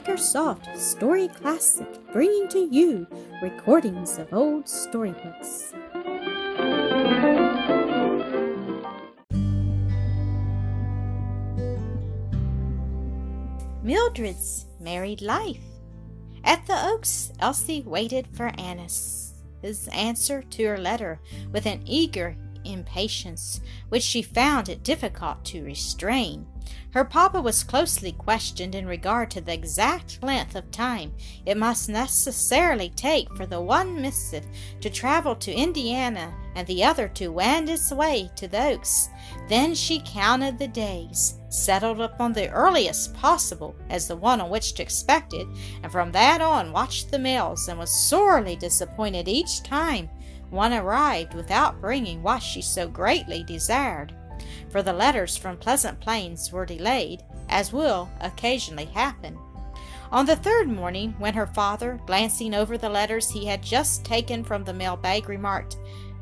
Makersoft Story Classic, bringing to you recordings of old storybooks. Mildred's Married Life. At the Oaks, Elsie waited for Annis, his answer to her letter, with an eager impatience which she found it difficult to restrain. Her papa was closely questioned in regard to the exact length of time it must necessarily take for the one missive to travel to Indiana and the other to wend its way to the Oaks. Then she counted the days, settled upon the earliest possible as the one on which to expect it, and from that on watched the mails and was sorely disappointed each time one arrived without bringing what she so greatly desired, for the letters from Pleasant Plains were delayed, as will occasionally happen. On the third morning, when her father, glancing over the letters he had just taken from the mail bag, remarked,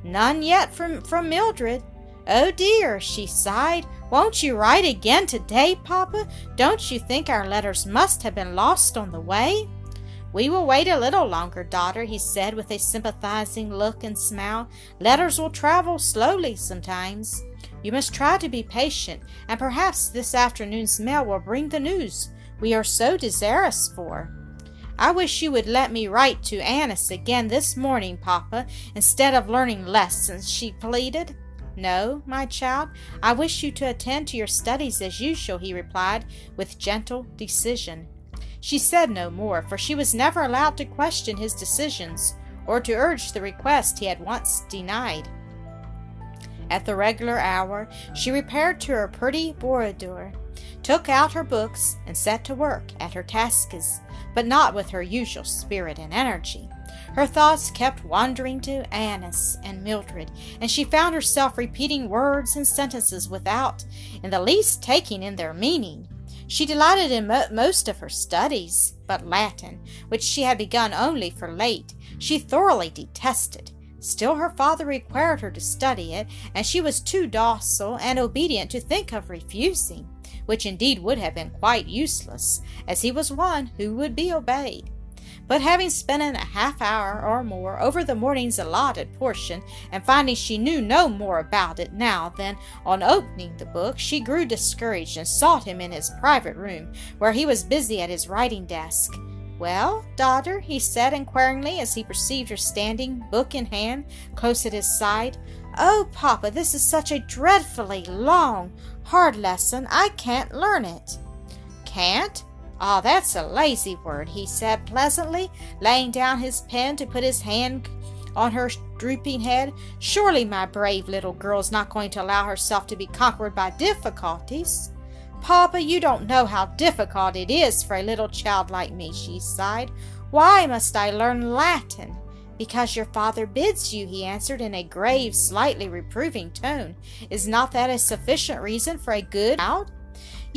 None yet from, from Mildred. Oh dear, she sighed. Won't you write again today, Papa? Don't you think our letters must have been lost on the way? We will wait a little longer, daughter, he said with a sympathizing look and smile. Letters will travel slowly sometimes. You must try to be patient, and perhaps this afternoon's mail will bring the news we are so desirous for. I wish you would let me write to Annis again this morning, Papa, instead of learning lessons, she pleaded. No, my child, I wish you to attend to your studies as usual, he replied with gentle decision. She said no more, for she was never allowed to question his decisions or to urge the request he had once denied. At the regular hour, she repaired to her pretty boudoir, took out her books, and set to work at her tasks, but not with her usual spirit and energy. Her thoughts kept wandering to Annis and Mildred, and she found herself repeating words and sentences without in the least taking in their meaning. She delighted in mo- most of her studies, but Latin, which she had begun only for late, she thoroughly detested. Still, her father required her to study it, and she was too docile and obedient to think of refusing, which indeed would have been quite useless, as he was one who would be obeyed. But having spent a half hour or more over the morning's allotted portion, and finding she knew no more about it now than on opening the book, she grew discouraged and sought him in his private room, where he was busy at his writing desk. Well, daughter, he said inquiringly as he perceived her standing, book in hand, close at his side. Oh, papa, this is such a dreadfully long, hard lesson. I can't learn it. Can't? Ah, oh, that's a lazy word, he said pleasantly, laying down his pen to put his hand on her drooping head. Surely my brave little girl's not going to allow herself to be conquered by difficulties. Papa, you don't know how difficult it is for a little child like me, she sighed. Why must I learn Latin? Because your father bids you, he answered in a grave, slightly reproving tone. Is not that a sufficient reason for a good out?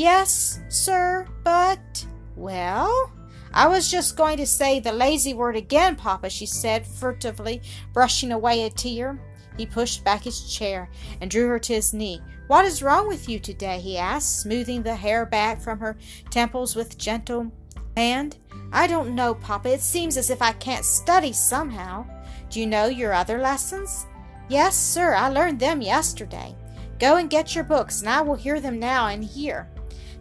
Yes, sir, but well, I was just going to say the lazy word again, Papa, she said, furtively, brushing away a tear. He pushed back his chair and drew her to his knee. What is wrong with you today? he asked, smoothing the hair back from her temples with gentle hand. I don't know, Papa. It seems as if I can't study somehow. Do you know your other lessons? Yes, sir. I learned them yesterday. Go and get your books, and I will hear them now and here.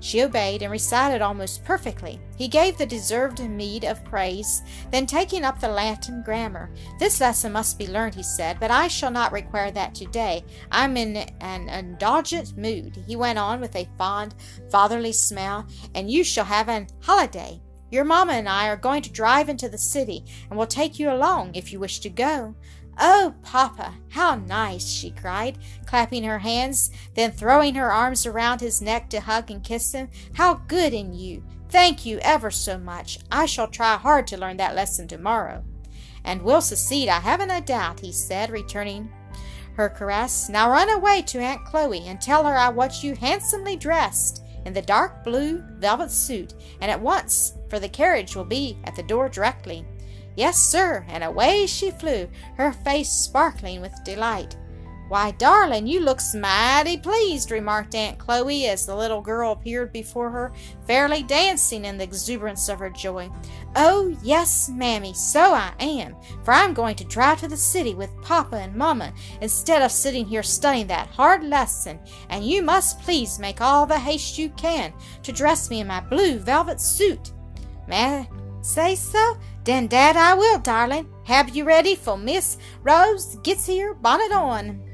She obeyed and recited almost perfectly. He gave the deserved meed of praise, then taking up the Latin grammar. This lesson must be learned, he said, but I shall not require that today. I'm in an indulgent mood, he went on with a fond, fatherly smile, and you shall have an holiday. Your mamma and I are going to drive into the city, and will take you along if you wish to go. Oh, papa, how nice! she cried, clapping her hands, then throwing her arms around his neck to hug and kiss him. How good in you! Thank you ever so much. I shall try hard to learn that lesson tomorrow. And will succeed, I haven't a doubt, he said, returning her caress. Now run away to Aunt Chloe and tell her I want you handsomely dressed in the dark blue velvet suit, and at once, for the carriage will be at the door directly. Yes, sir, and away she flew, her face sparkling with delight. Why, darling, you looks mighty pleased, remarked Aunt Chloe as the little girl appeared before her, fairly dancing in the exuberance of her joy. Oh, yes, mammy, so I am, for I'm going to drive to the city with papa and mamma instead of sitting here studying that hard lesson, and you must please make all the haste you can to dress me in my blue velvet suit. May I say so? Den dad I will, darling. Have you ready for Miss Rose gets here, bonnet on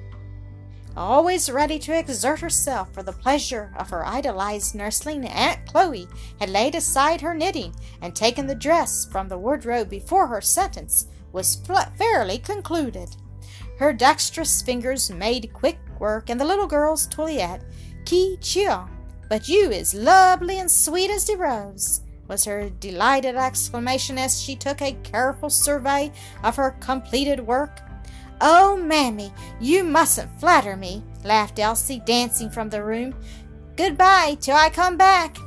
always ready to exert herself for the pleasure of her idolized nursling, Aunt Chloe had laid aside her knitting and taken the dress from the wardrobe before her sentence was fairly concluded. Her dexterous fingers made quick work, and the little girl's toilette, qui chill, but you is lovely and sweet as the rose, was her delighted exclamation as she took a careful survey of her completed work Oh, mammy, you mustn't flatter me, laughed Elsie, dancing from the room. Goodbye till I come back.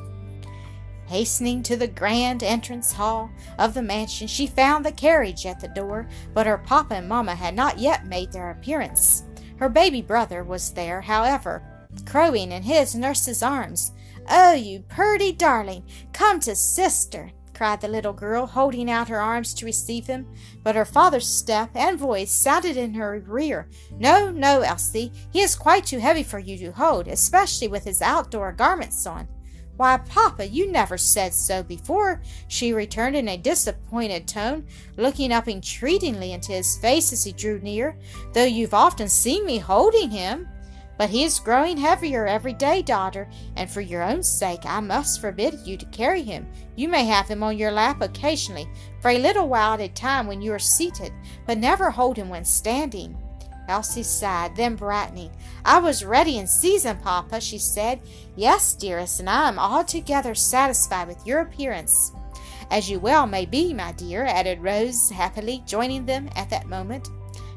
Hastening to the grand entrance hall of the mansion, she found the carriage at the door, but her papa and mamma had not yet made their appearance. Her baby brother was there, however, crowing in his nurse's arms. Oh, you purty darling, come to sister cried the little girl, holding out her arms to receive him. But her father's step and voice sounded in her rear. No, no, Elsie, he is quite too heavy for you to hold, especially with his outdoor garments on. Why, papa, you never said so before, she returned in a disappointed tone, looking up entreatingly into his face as he drew near, though you've often seen me holding him. But he is growing heavier every day, daughter, and for your own sake I must forbid you to carry him. You may have him on your lap occasionally, for a little while at a time when you are seated, but never hold him when standing. Elsie sighed, then brightening. I was ready in season, Papa, she said. Yes, dearest, and I am altogether satisfied with your appearance. As you well may be, my dear, added Rose happily, joining them at that moment.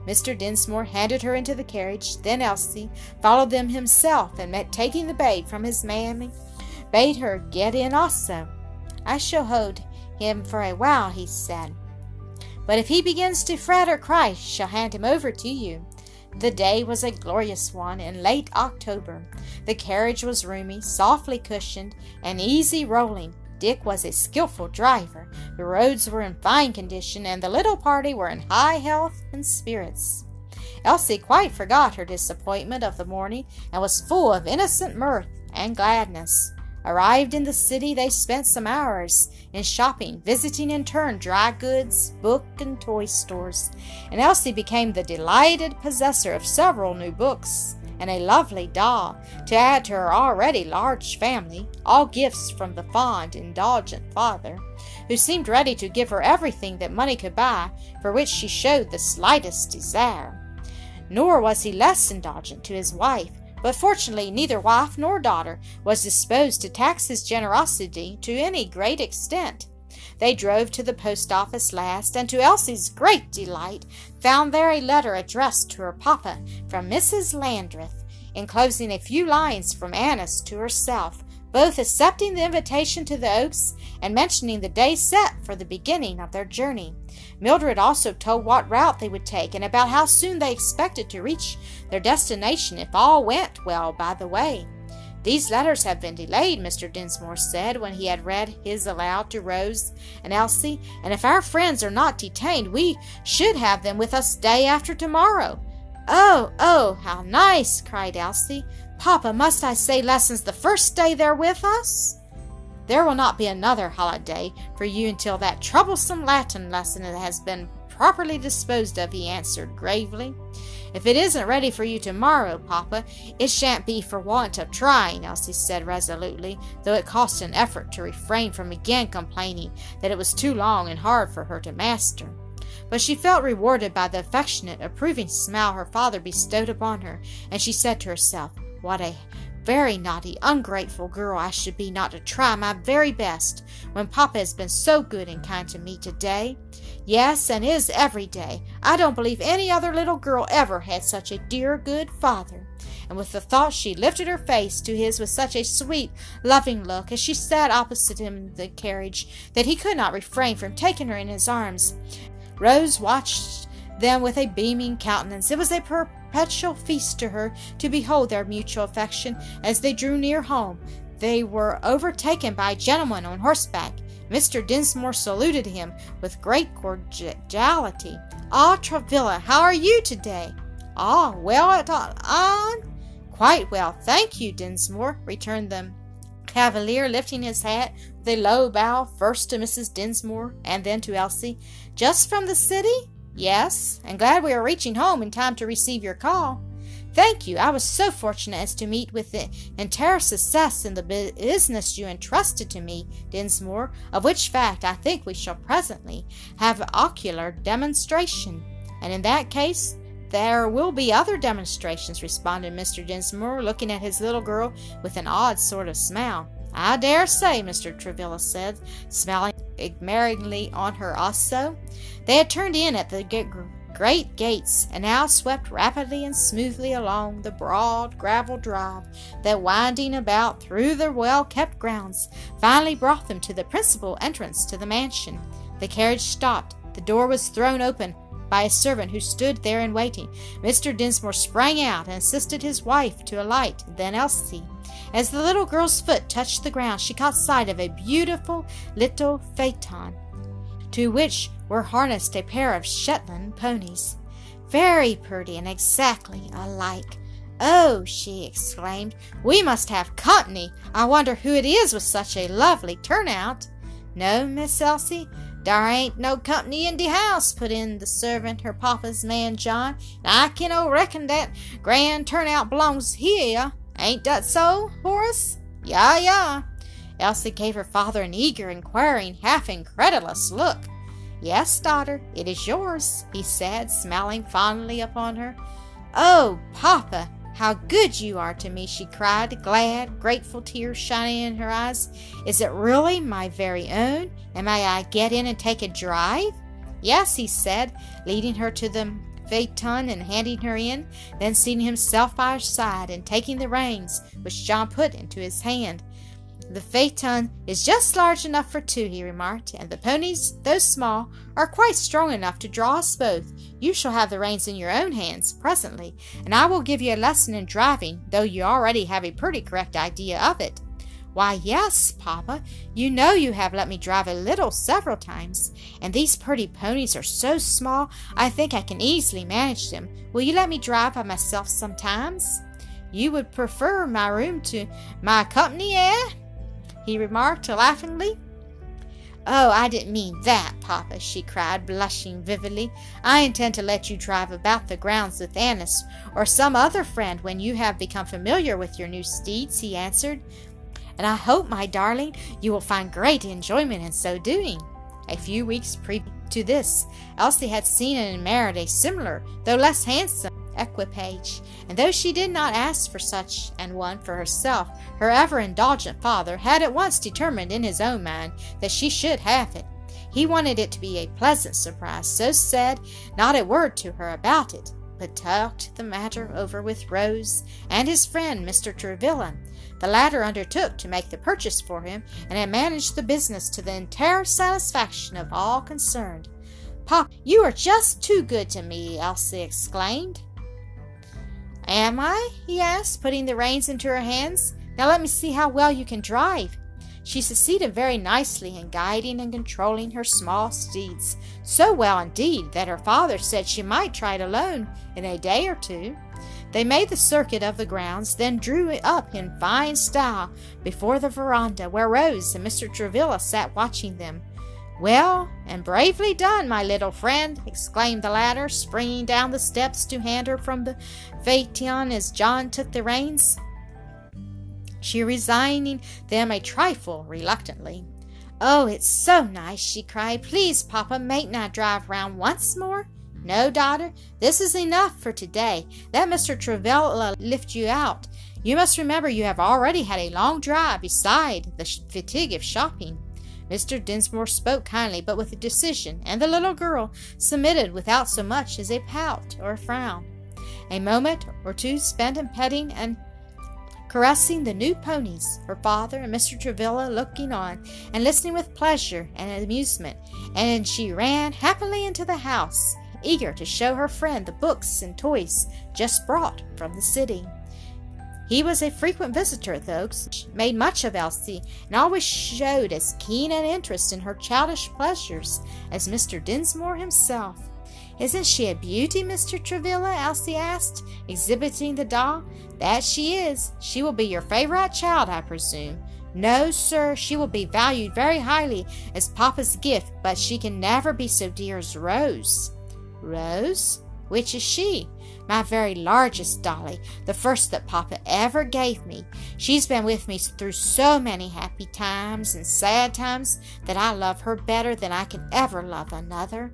Mr. Dinsmore handed her into the carriage, then Elsie followed them himself, and met taking the babe from his mammy, bade her get in also. I shall hold him for a while, he said. But if he begins to fret or cry, shall hand him over to you. The day was a glorious one in late October. The carriage was roomy, softly cushioned, and easy rolling, Dick was a skilful driver. The roads were in fine condition, and the little party were in high health and spirits. Elsie quite forgot her disappointment of the morning and was full of innocent mirth and gladness. Arrived in the city, they spent some hours in shopping, visiting in turn dry goods, book, and toy stores, and Elsie became the delighted possessor of several new books and a lovely doll to add to her already large family, all gifts from the fond, indulgent father, who seemed ready to give her everything that money could buy for which she showed the slightest desire. Nor was he less indulgent to his wife, but fortunately neither wife nor daughter was disposed to tax his generosity to any great extent. They drove to the post office last, and to Elsie's great delight found there a letter addressed to her papa from Mrs. Landreth, enclosing a few lines from Annis to herself, both accepting the invitation to the Oaks and mentioning the day set for the beginning of their journey. Mildred also told what route they would take and about how soon they expected to reach their destination if all went well by the way. These letters have been delayed, Mr. Dinsmore said when he had read his aloud to Rose and Elsie, and if our friends are not detained, we should have them with us day after tomorrow. Oh, oh, how nice! cried Elsie. Papa, must I say lessons the first day they're with us? There will not be another holiday for you until that troublesome Latin lesson has been properly disposed of, he answered gravely. If it isn't ready for you tomorrow, Papa, it shan't be for want of trying, Elsie said resolutely, though it cost an effort to refrain from again complaining that it was too long and hard for her to master. But she felt rewarded by the affectionate, approving smile her father bestowed upon her, and she said to herself, What a very naughty, ungrateful girl I should be not to try my very best when Papa has been so good and kind to me today. Yes, and is every day. I don't believe any other little girl ever had such a dear, good father. And with the thought she lifted her face to his with such a sweet, loving look as she sat opposite him in the carriage that he could not refrain from taking her in his arms. Rose watched them with a beaming countenance. It was a perpetual feast to her to behold their mutual affection. As they drew near home, they were overtaken by a gentleman on horseback. Mr. Dinsmore saluted him with great cordiality. Ah, Travilla, how are you today? Ah, well on? Quite well, thank you, Dinsmore, returned the cavalier, lifting his hat with a low bow first to Mrs. Dinsmore and then to Elsie. Just from the city? Yes, and glad we are reaching home in time to receive your call. Thank you. I was so fortunate as to meet with the entire success in the business you entrusted to me, Dinsmore, of which fact I think we shall presently have ocular demonstration. And in that case, there will be other demonstrations, responded Mr. Dinsmore, looking at his little girl with an odd sort of smile. I dare say, Mr. Travilla said, smiling admiringly on her also. They had turned in at the great gates and now swept rapidly and smoothly along the broad gravel drive that, winding about through the well kept grounds, finally brought them to the principal entrance to the mansion. The carriage stopped. The door was thrown open by a servant who stood there in waiting. Mr. Dinsmore sprang out and assisted his wife to alight, then Elsie. As the little girl's foot touched the ground, she caught sight of a beautiful little phaeton, to which were harnessed a pair of Shetland ponies, very pretty and exactly alike. Oh, she exclaimed, we must have company. I wonder who it is with such a lovely turnout. No, Miss Elsie, Dar ain't no company in de house, put in the servant, her papa's man John. I kin o reckon dat grand turnout belongs here. Ain't dat so, Horace? Ya, ya. Elsie gave her father an eager, inquiring, half incredulous look. Yes, daughter, it is yours, he said, smiling fondly upon her. Oh, papa, how good you are to me, she cried, glad, grateful tears shining in her eyes. Is it really my very own? And may I get in and take a drive? Yes, he said, leading her to the phaeton and handing her in, then seating himself by her side and taking the reins, which John put into his hand. The phaeton is just large enough for two, he remarked, and the ponies, though small, are quite strong enough to draw us both. You shall have the reins in your own hands presently, and I will give you a lesson in driving, though you already have a pretty correct idea of it. Why, yes, Papa, you know you have let me drive a little several times, and these pretty ponies are so small I think I can easily manage them. Will you let me drive by myself sometimes? You would prefer my room to my company, eh? He remarked laughingly. Oh, I didn't mean that, Papa, she cried, blushing vividly. I intend to let you drive about the grounds with Annis or some other friend when you have become familiar with your new steeds, he answered. And I hope, my darling, you will find great enjoyment in so doing. A few weeks previous to this, Elsie had seen and married a similar, though less handsome, equipage, and though she did not ask for such an one for herself, her ever indulgent father had at once determined in his own mind that she should have it. He wanted it to be a pleasant surprise, so said not a word to her about it, but talked the matter over with Rose and his friend Mr. Travilla. The latter undertook to make the purchase for him, and had managed the business to the entire satisfaction of all concerned. Pop, you are just too good to me, Elsie exclaimed. Am I? he asked, putting the reins into her hands. Now let me see how well you can drive. She succeeded very nicely in guiding and controlling her small steeds, so well indeed that her father said she might try it alone in a day or two. They made the circuit of the grounds, then drew up in fine style before the veranda where Rose and Mr. Travilla sat watching them. Well and bravely done, my little friend, exclaimed the latter, springing down the steps to hand her from the phaeton as John took the reins. She resigning them a trifle reluctantly. Oh, it's so nice, she cried. Please, Papa, mayn't I drive round once more? No, daughter, this is enough for today. Let Mr. Travilla lift you out. You must remember you have already had a long drive beside the fatigue of shopping. Mr. Dinsmore spoke kindly but with decision, and the little girl submitted without so much as a pout or a frown. A moment or two spent in petting and caressing the new ponies, her father and Mr. Travilla looking on and listening with pleasure and amusement, and she ran happily into the house eager to show her friend the books and toys just brought from the city. He was a frequent visitor at the Oaks, made much of Elsie, and always showed as keen an interest in her childish pleasures as Mr. Dinsmore himself. Isn't she a beauty, Mr. Travilla? Elsie asked, exhibiting the doll. That she is. She will be your favorite child, I presume. No, sir, she will be valued very highly as Papa's gift, but she can never be so dear as Rose. Rose? Which is she? My very largest dolly, the first that Papa ever gave me. She's been with me through so many happy times and sad times that I love her better than I can ever love another.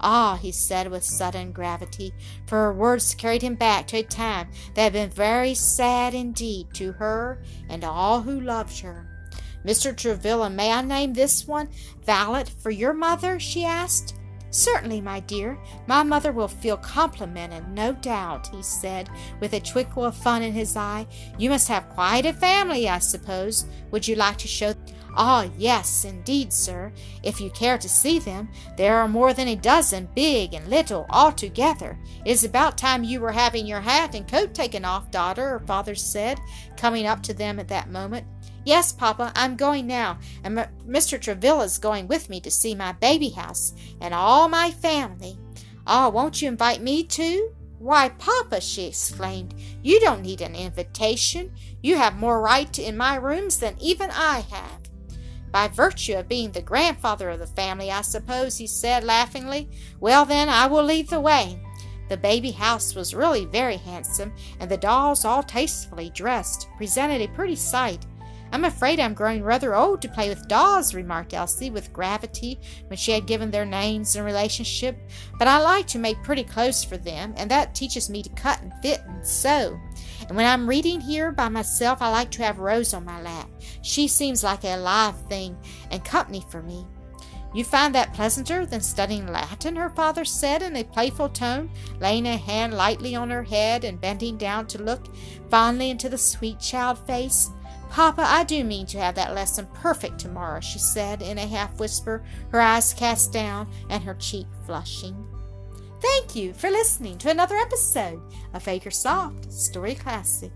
Ah, he said with sudden gravity, for her words carried him back to a time that had been very sad indeed to her and all who loved her. Mr. Travilla, may I name this one Violet for your mother? she asked. Certainly, my dear. My mother will feel complimented, no doubt, he said, with a twinkle of fun in his eye. You must have quite a family, I suppose. Would you like to show Ah, yes, indeed, sir, if you care to see them. There are more than a dozen, big and little, all together. It is about time you were having your hat and coat taken off, daughter, her father said, coming up to them at that moment. Yes, Papa, I'm going now, and Mr. Travilla's going with me to see my baby house and all my family. Ah, oh, won't you invite me too? Why, Papa, she exclaimed, you don't need an invitation. You have more right in my rooms than even I have. By virtue of being the grandfather of the family, I suppose, he said laughingly. Well, then, I will lead the way. The baby house was really very handsome, and the dolls, all tastefully dressed, presented a pretty sight. I'm afraid I'm growing rather old to play with dolls, remarked Elsie with gravity when she had given their names and relationship, but I like to make pretty clothes for them, and that teaches me to cut and fit and sew. And when I'm reading here by myself, I like to have Rose on my lap. She seems like a live thing and company for me. You find that pleasanter than studying Latin? her father said in a playful tone, laying a hand lightly on her head and bending down to look fondly into the sweet child face. Papa, I do mean to have that lesson perfect tomorrow, she said in a half whisper, her eyes cast down and her cheek flushing. Thank you for listening to another episode of Acresoft Story Classic.